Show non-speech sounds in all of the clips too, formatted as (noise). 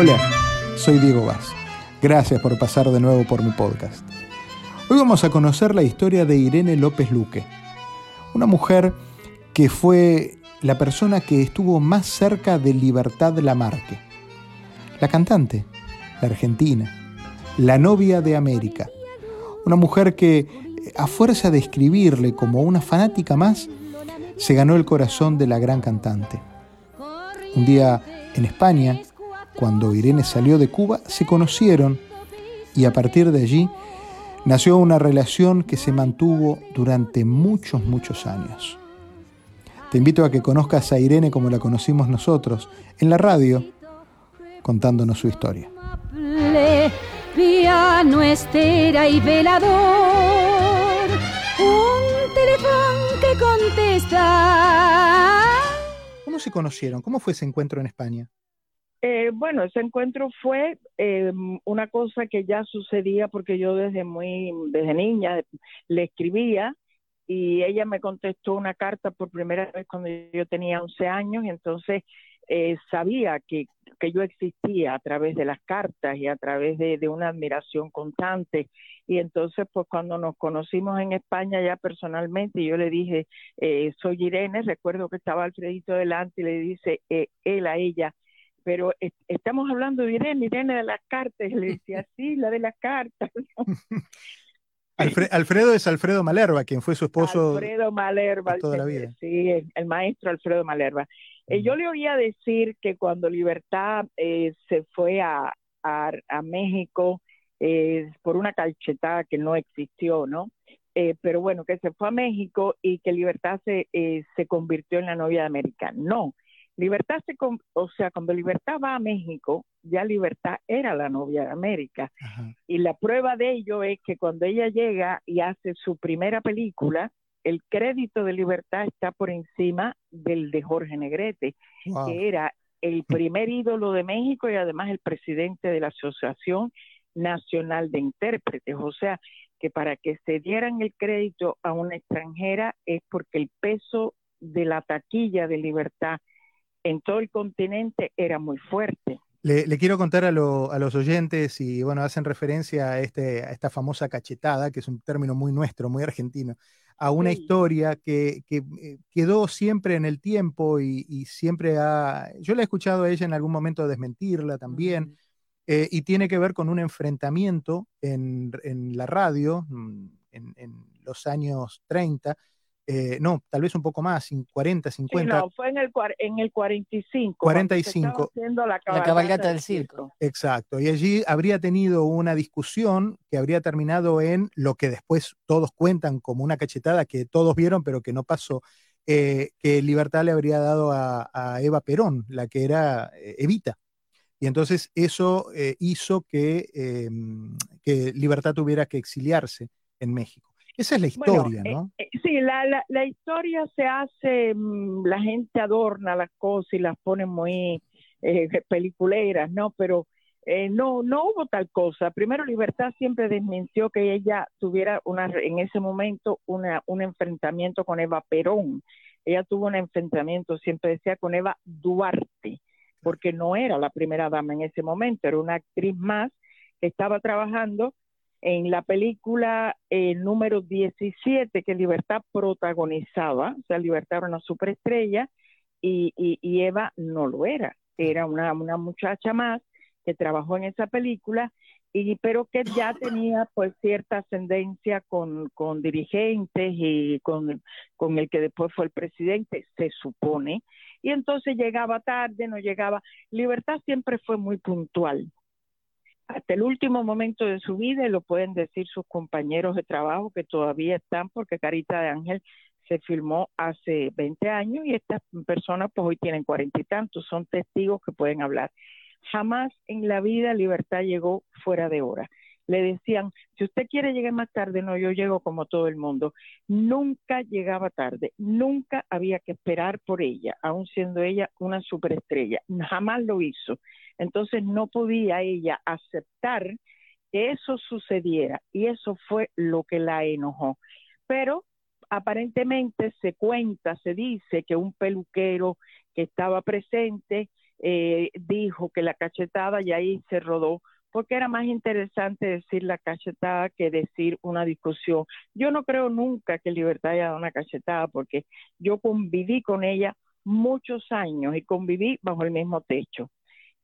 Hola, soy Diego Vaz. Gracias por pasar de nuevo por mi podcast. Hoy vamos a conocer la historia de Irene López Luque, una mujer que fue la persona que estuvo más cerca de Libertad Lamarque, la cantante, la argentina, la novia de América, una mujer que a fuerza de escribirle como una fanática más, se ganó el corazón de la gran cantante. Un día en España, cuando Irene salió de Cuba, se conocieron y a partir de allí nació una relación que se mantuvo durante muchos, muchos años. Te invito a que conozcas a Irene como la conocimos nosotros, en la radio, contándonos su historia. Piano, estera y velador, un teléfono que contesta. ¿Cómo se conocieron? ¿Cómo fue ese encuentro en España? Eh, bueno, ese encuentro fue eh, una cosa que ya sucedía porque yo desde muy, desde niña le escribía y ella me contestó una carta por primera vez cuando yo tenía 11 años y entonces eh, sabía que, que, yo existía a través de las cartas y a través de, de, una admiración constante. Y entonces, pues cuando nos conocimos en España ya personalmente, yo le dije, soy Irene, recuerdo que estaba Alfredito delante y le dice él a ella, pero estamos hablando de Irene, Irene de las cartas, le decía, (laughs) sí, la de las cartas. (laughs) Alfredo es Alfredo Malerva, quien fue su esposo Alfredo Malerva, toda la vida. Sí, el maestro Alfredo Malerva. Eh, yo le oía decir que cuando Libertad eh, se fue a, a, México eh, por una calchetada que no existió, ¿no? pero bueno, que se fue a México y que Libertad se, se convirtió en la novia de América. No, Libertad se, o sea, cuando Libertad va a México, ya Libertad era la novia de América. Y la prueba de ello es que cuando ella llega y hace su primera película, el crédito de Libertad está por encima del de Jorge Negrete, que era el primer ídolo de México y además el presidente de la Asociación Nacional de Intérpretes. O sea, que para que se dieran el crédito a una extranjera es porque el peso de la taquilla de Libertad en todo el continente era muy fuerte. Le, quiero contar a, los oyentes y bueno, hacen referencia a, este, a esta famosa cachetada, que es un término muy nuestro, muy argentino, a una historia que, eh, quedó siempre en el tiempo y, siempre ha... Yo la he escuchado a ella en algún momento desmentirla también, eh, y tiene que ver con un enfrentamiento en, la radio mm, en, en los años 30 eh, no, tal vez un poco más, 40, 50. no, fue en el, en el 45. 45. La, la, cabalgata del circo. Exacto, y allí habría tenido una discusión que habría terminado en lo que después todos cuentan como una cachetada que todos vieron pero que no pasó, eh, que Libertad le habría dado a, Eva Perón, la que era eh, Evita. Y entonces eso hizo que, em, que Libertad tuviera que exiliarse en México. Esa es la historia, ¿no? Eh, eh, sí, la, la, historia se hace, mm, la gente adorna las cosas y las pone muy eh, (laughs) peliculeras, ¿no? Pero no, no hubo tal cosa. Primero, Libertad siempre desmintió que ella tuviera una, en ese momento una, un enfrentamiento con Eva Perón. Ella tuvo un enfrentamiento, siempre decía, con Eva Duarte, porque no era la primera dama en ese momento, era una actriz más que estaba trabajando en la película eh, número 17 que Libertad protagonizaba, o sea, Libertad era una superestrella y, y, Eva no lo era, era una, una, muchacha más que trabajó en esa película, y, pero que ya tenía pues cierta ascendencia con, con dirigentes y con, con el que después fue el presidente, se supone, y entonces llegaba tarde, no llegaba. Libertad siempre fue muy puntual, hasta el último momento de su vida, y lo pueden decir sus compañeros de trabajo que todavía están, porque Carita de Ángel se filmó hace 20 años y estas personas pues hoy tienen cuarenta y tantos, son testigos que pueden hablar. Jamás en la vida Libertad llegó fuera de hora. Le decían, si usted quiere llegar más tarde, no, yo llego como todo el mundo. Nunca llegaba tarde, nunca había que esperar por ella, aun siendo ella una superestrella. Jamás lo hizo. Entonces no podía ella aceptar que eso sucediera y eso fue lo que la enojó. Pero aparentemente se cuenta, se dice que un peluquero que estaba presente eh, dijo que la cachetada y ahí se rodó porque era más interesante decir la cachetada que decir una discusión. Yo no creo nunca que Libertad haya dado una cachetada porque yo conviví con ella muchos años y conviví bajo el mismo techo.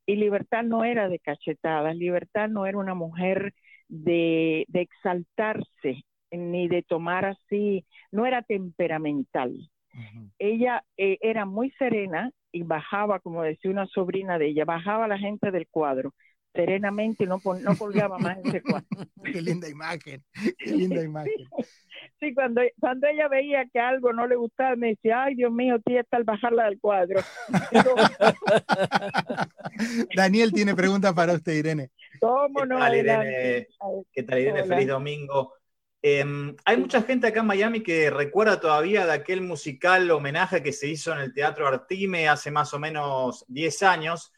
Y Libertad no era de cachetadas, Libertad no era una mujer de, exaltarse ni de tomar así, no era temperamental. Ella eh, era muy serena y bajaba, como decía una sobrina de ella, bajaba la gente del cuadro serenamente y no, no colgaba más ese cuadro. (laughs) qué linda imagen, qué linda (laughs) imagen. Sí, cuando, cuando ella veía que algo no le gustaba, me decía, ay Dios mío, tía está al bajarla del cuadro. (laughs) Daniel tiene preguntas para usted, Irene. ¿Cómo no? Irene? ¿Qué tal, Irene? Feliz domingo. Em, hay mucha gente acá en Miami que recuerda todavía de aquel musical homenaje que se hizo en el Teatro Artime hace más o menos 10 años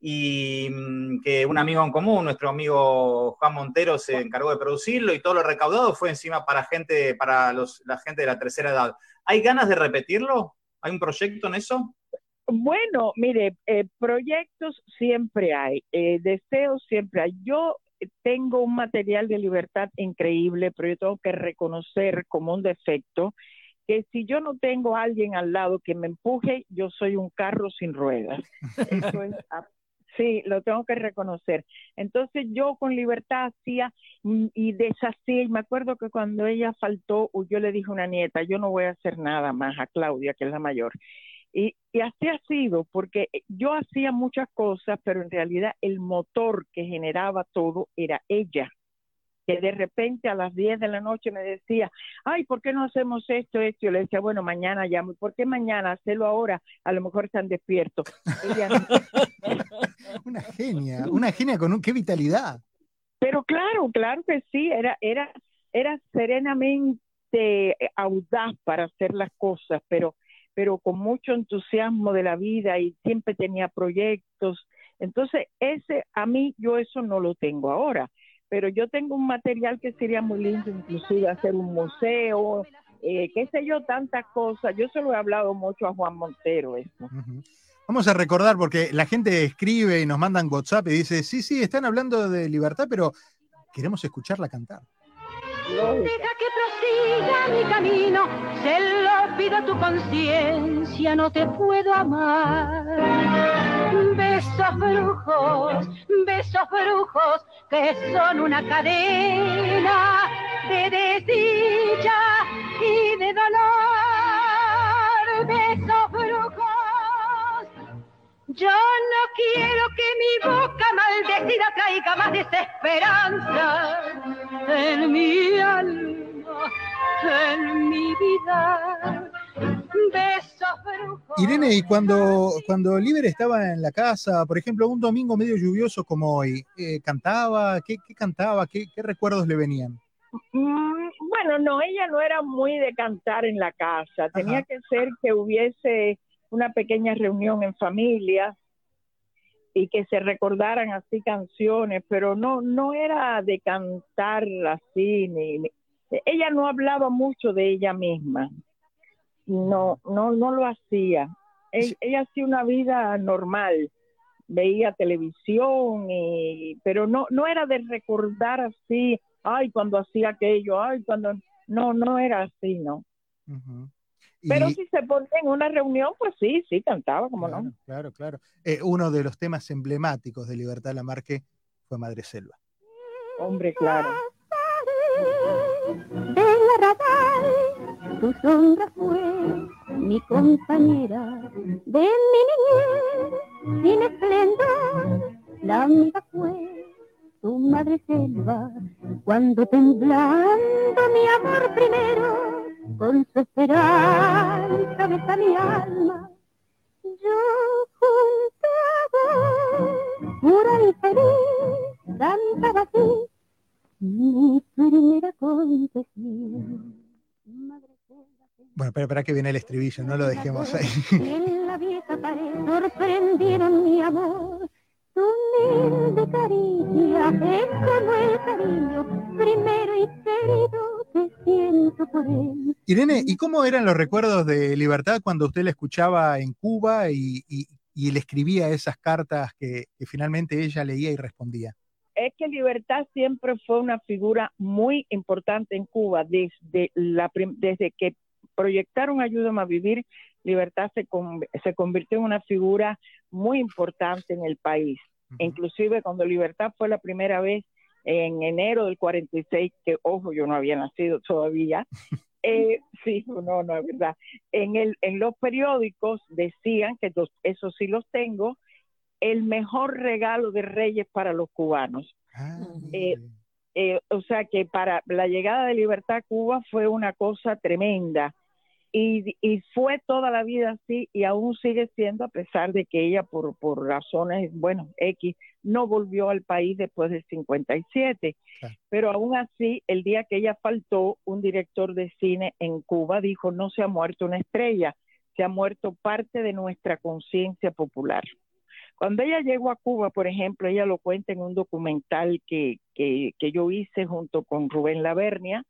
y mm, que un amigo en común, nuestro amigo Juan Montero, se encargó de producirlo y todo lo recaudado fue encima para gente, para los, la gente de la tercera edad. ¿Hay ganas de repetirlo? ¿Hay un proyecto en eso? Bueno, mire, eh, proyectos siempre hay, eh, deseos siempre hay. Yo tengo un material de libertad increíble, pero yo tengo que reconocer como un defecto que si yo no tengo a alguien al lado que me empuje, yo soy un carro sin ruedas. (laughs) Eso es Sí, lo tengo que reconocer. Entonces yo con libertad hacía y deshacía, y me acuerdo que cuando ella faltó, yo le dije a una nieta, yo no voy a hacer nada más a Claudia, que es la mayor. Y, y así ha sido, porque yo hacía muchas cosas, pero en realidad el motor que generaba todo era ella que de repente a las 10 de la noche me decía, ay, ¿por qué no hacemos esto, esto? Yo le decía, bueno, mañana llamo. ¿Por qué mañana? Hacerlo ahora. A lo mejor están despiertos. (laughs) una genia, una genia con un, qué vitalidad. Pero claro, claro que sí, era, era, era serenamente audaz para hacer las cosas, pero, pero con mucho entusiasmo de la vida y siempre tenía proyectos. Entonces, ese, a mí, yo eso no lo tengo ahora pero yo tengo un material que sería muy lindo, inclusive hacer un museo, eh, qué sé yo, tantas cosas. Yo se lo he hablado mucho a Juan Montero esto. Vamos a recordar, porque la gente escribe y nos mandan WhatsApp y dice, sí, sí, están hablando de libertad, pero queremos escucharla cantar. Deja que prosiga mi camino, se lo pido a tu conciencia, no te puedo amar. Besos brujos, besos brujos, que son una cadena de desdicha y de dolor. Quiero que mi boca maldecida traiga más desesperanza en mi alma, en mi vida. Irene, y cuando, cuando Oliver estaba en la casa, por ejemplo, un domingo medio lluvioso como hoy, eh, ¿cantaba? ¿Qué, cantaba? ¿Qué, ¿Qué recuerdos le venían? Mm, bueno, no, ella no era muy de cantar en la casa. Tenía que ser que hubiese una pequeña reunión en familia y que se recordaran así canciones, pero no no era de cantar así ni, ella no hablaba mucho de ella misma. No no no lo hacía. E, ella, hacía una vida normal. Veía televisión y pero no no era de recordar así, ay, cuando hacía aquello, ay, cuando no no era así, no. Pero si se ponía en una reunión, pues sí, sí, cantaba, como no. Claro, claro. Eh, uno de los temas emblemáticos de Libertad Lamarque fue Madre Selva. Hombre, claro. tu sombra fue mi compañera de mi niñez, sin esplendor, la amiga fue tu madre selva, cuando temblando mi amor primero con su esperanza besa mi alma. Yo junto a vos, pura y feliz, cantaba así mi primera confesión. Bueno, pero para que viene el estribillo, no lo dejemos ahí. En la vieja pared sorprendieron mi amor. Tu humilde caricia es como el cariño primero y querido Irene, ¿y cómo eran los recuerdos de Libertad cuando usted la escuchaba en Cuba y, y le escribía esas cartas que, finalmente ella leía y respondía? Es que Libertad siempre fue una figura muy importante en Cuba desde, la, desde que proyectaron Ayúdame a Vivir, Libertad se, se convirtió en una figura muy importante en el país. Inclusive cuando Libertad fue la primera vez en enero del 46, que ojo, yo no había nacido todavía, (laughs) eh, sí, no, no es verdad. En, el, en los periódicos decían, que eso sí los tengo, el mejor regalo de Reyes para los cubanos. Ah, eh, eh, o sea que para la llegada de libertad a Cuba fue una cosa tremenda. Y, y, fue toda la vida así y aún sigue siendo a pesar de que ella por, por razones, bueno, X, no volvió al país después del 57. Pero aún así, el día que ella faltó, un director de cine en Cuba dijo, no se ha muerto una estrella, se ha muerto parte de nuestra conciencia popular. Cuando ella llegó a Cuba, por ejemplo, ella lo cuenta en un documental que, que, yo hice junto con Rubén Lavernia.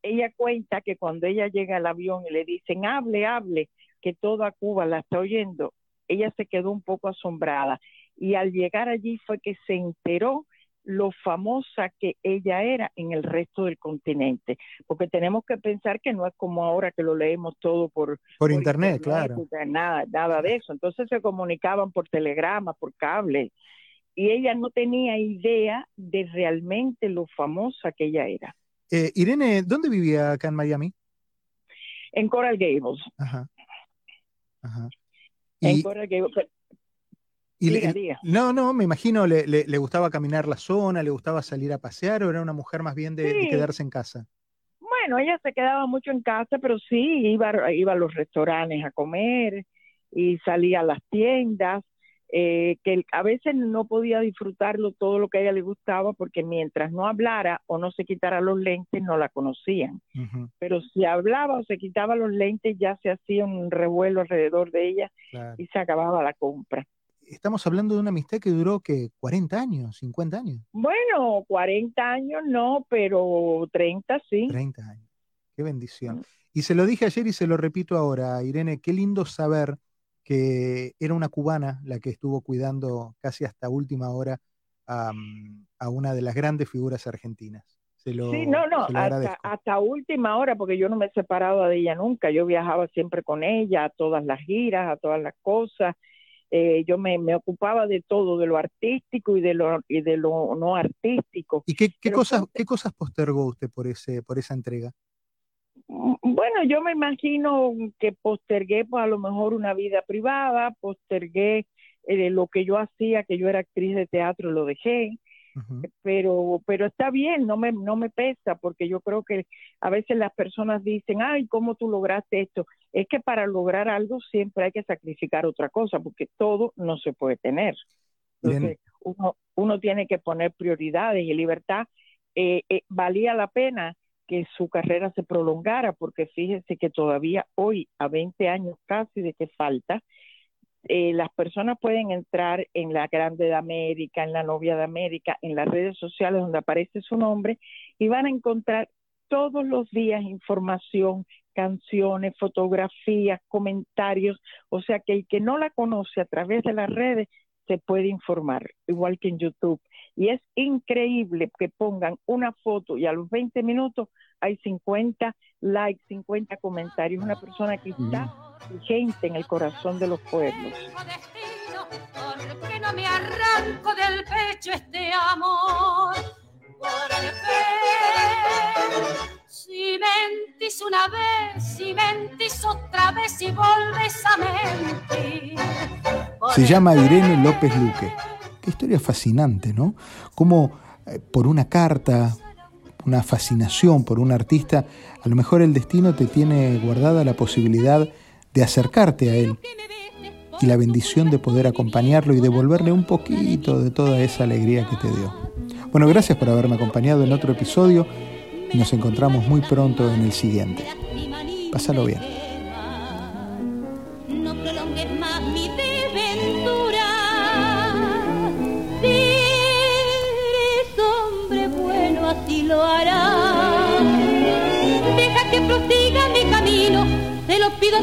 Ella cuenta que cuando ella llega al avión y le dicen, hable, hable, que toda Cuba la está oyendo, ella se quedó un poco asombrada. Y al llegar allí fue que se enteró lo famosa que ella era en el resto del continente, porque tenemos que pensar que no es como ahora que lo leemos todo por, por, internet, claro. Nada, nada de eso. Entonces se comunicaban por telegrama, por cable, y ella no tenía idea de realmente lo famosa que ella era. Eh, Irene, ¿dónde vivía acá en Miami? En Coral Gables. Ajá. Ajá. En Coral Gables. No, no, me imagino, le, le, gustaba caminar la zona, le gustaba salir a pasear o era una mujer más bien de, quedarse en casa. Bueno, ella se quedaba mucho en casa, pero sí, iba, iba a los restaurantes a comer y salía a las tiendas, eh, que a veces no podía disfrutarlo todo lo que a ella le gustaba porque mientras no hablara o no se quitara los lentes no la conocían. Pero si hablaba o se quitaba los lentes ya se hacía un revuelo alrededor de ella y se acababa la compra estamos hablando de una amistad que duró que 40 años, 50 años. Bueno, 40 años no, pero 30 sí. 30 años. Qué bendición. Mm. Y se lo dije ayer y se lo repito ahora, Irene, qué lindo saber que era una cubana la que estuvo cuidando casi hasta última hora a, una de las grandes figuras argentinas. sí, no, no, hasta, hasta, última hora, porque yo no me he separado de ella nunca. Yo viajaba siempre con ella a todas las giras, a todas las cosas. Eh, yo me, ocupaba de todo, de lo artístico y de lo, y de lo no artístico. ¿Y qué, cosas, qué cosas postergó usted por, ese, por esa entrega? Mm, bueno, yo me imagino que postergué pues, a lo mejor una vida privada, postergué eh, lo que yo hacía, que yo era actriz de teatro, lo dejé, pero pero está bien, no me no me pesa porque yo creo que a veces las personas dicen, "Ay, ¿cómo tú lograste esto?" Es que para lograr algo siempre hay que sacrificar otra cosa porque todo no se puede tener. Entonces, uno, uno tiene que poner prioridades y libertad eh, eh, valía la pena que su carrera se prolongara porque fíjese que todavía hoy a 20 años casi de que falta eh, las personas pueden entrar en la Grande de América, en la Novia de América, en las redes sociales donde aparece su nombre y van a encontrar todos los días información, canciones, fotografías, comentarios, o sea que el que no la conoce a través de las redes se puede informar, igual que en YouTube. Y es increíble que pongan una foto y a los 20 minutos hay 50 likes, 50 comentarios. Una persona que está vigente en el corazón de los pueblos. no me arranco del pecho este amor? Si mentís una vez, si mentís otra vez y volves a mentir. Se llama Irene López Luque. Qué historia fascinante, ¿no? Como eh, por una carta, una fascinación por un artista, a lo mejor el destino te tiene guardada la posibilidad de acercarte a él y la bendición de poder acompañarlo y devolverle un poquito de toda esa alegría que te dio. Bueno, gracias por haberme acompañado en otro episodio y nos encontramos muy pronto en el siguiente. Pásalo bien.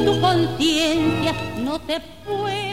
Tu conciencia, no te amar.